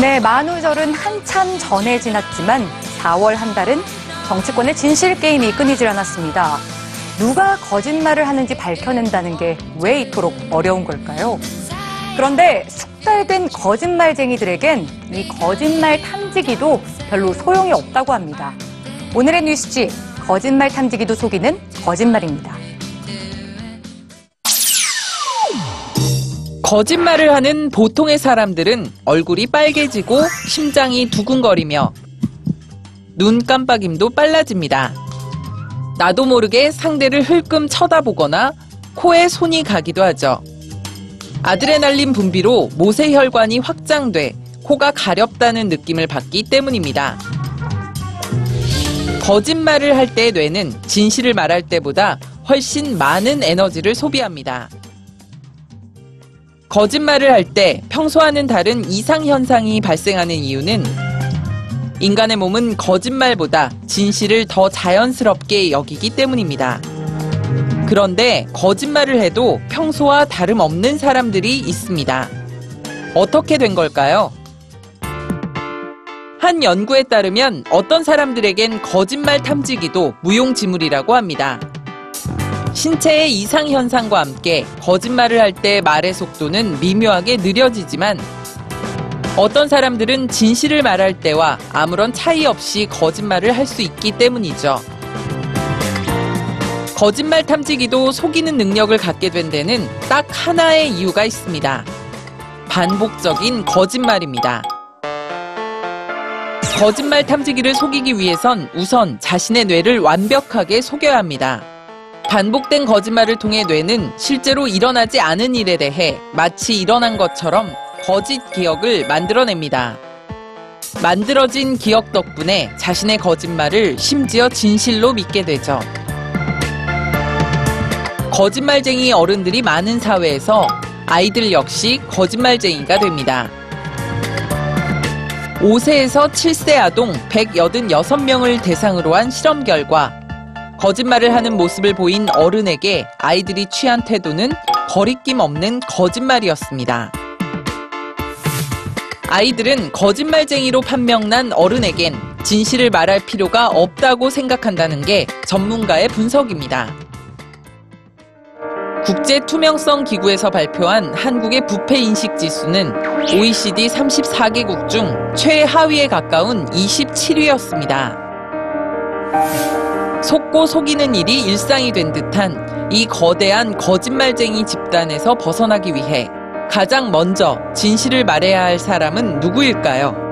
네, 만우절은 한참 전에 지났지만 4월 한 달은 정치권의 진실 게임이 끊이질 않았습니다. 누가 거짓말을 하는지 밝혀낸다는 게 왜 이토록 어려운 걸까요? 그런데 숙달된 거짓말쟁이들에겐 이 거짓말 탐지기도 별로 소용이 없다고 합니다. 오늘의 뉴스지 거짓말 탐지기도 속이는 거짓말입니다. 거짓말을 하는 보통의 사람들은 얼굴이 빨개지고 심장이 두근거리며 눈 깜빡임도 빨라집니다. 나도 모르게 상대를 흘끔 쳐다보거나 코에 손이 가기도 하죠. 아드레날린 분비로 모세혈관이 확장돼 코가 가렵다는 느낌을 받기 때문입니다. 거짓말을 할 때 뇌는 진실을 말할 때보다 훨씬 많은 에너지를 소비합니다. 거짓말을 할 때 평소와는 다른 이상현상이 발생하는 이유는 인간의 몸은 거짓말보다 진실을 더 자연스럽게 여기기 때문입니다. 그런데 거짓말을 해도 평소와 다름없는 사람들이 있습니다. 어떻게 된 걸까요? 한 연구에 따르면 어떤 사람들에겐 거짓말 탐지기도 무용지물이라고 합니다. 신체의 이상 현상과 함께 거짓말을 할 때 말의 속도는 미묘하게 느려지지만 어떤 사람들은 진실을 말할 때와 아무런 차이 없이 거짓말을 할 수 있기 때문이죠. 거짓말 탐지기도 속이는 능력을 갖게 된 데는 딱 하나의 이유가 있습니다. 반복적인 거짓말입니다. 거짓말 탐지기를 속이기 위해선 우선 자신의 뇌를 완벽하게 속여야 합니다. 반복된 거짓말을 통해 뇌는 실제로 일어나지 않은 일에 대해 마치 일어난 것처럼 거짓 기억을 만들어냅니다. 만들어진 기억 덕분에 자신의 거짓말을 심지어 진실로 믿게 되죠. 거짓말쟁이 어른들이 많은 사회에서 아이들 역시 거짓말쟁이가 됩니다. 5세에서 7세 아동 186명을 대상으로 한 실험 결과 거짓말을 하는 모습을 보인 어른에게 아이들이 취한 태도는 거리낌 없는 거짓말이었습니다. 아이들은 거짓말쟁이로 판명난 어른에겐 진실을 말할 필요가 없다고 생각한다는 게 전문가의 분석입니다. 국제 투명성 기구에서 발표한 한국의 부패 인식 지수는 OECD 34개국 중 최하위에 가까운 27위였습니다. 속고 속이는 일이 일상이 된 듯한 이 거대한 거짓말쟁이 집단에서 벗어나기 위해 가장 먼저 진실을 말해야 할 사람은 누구일까요?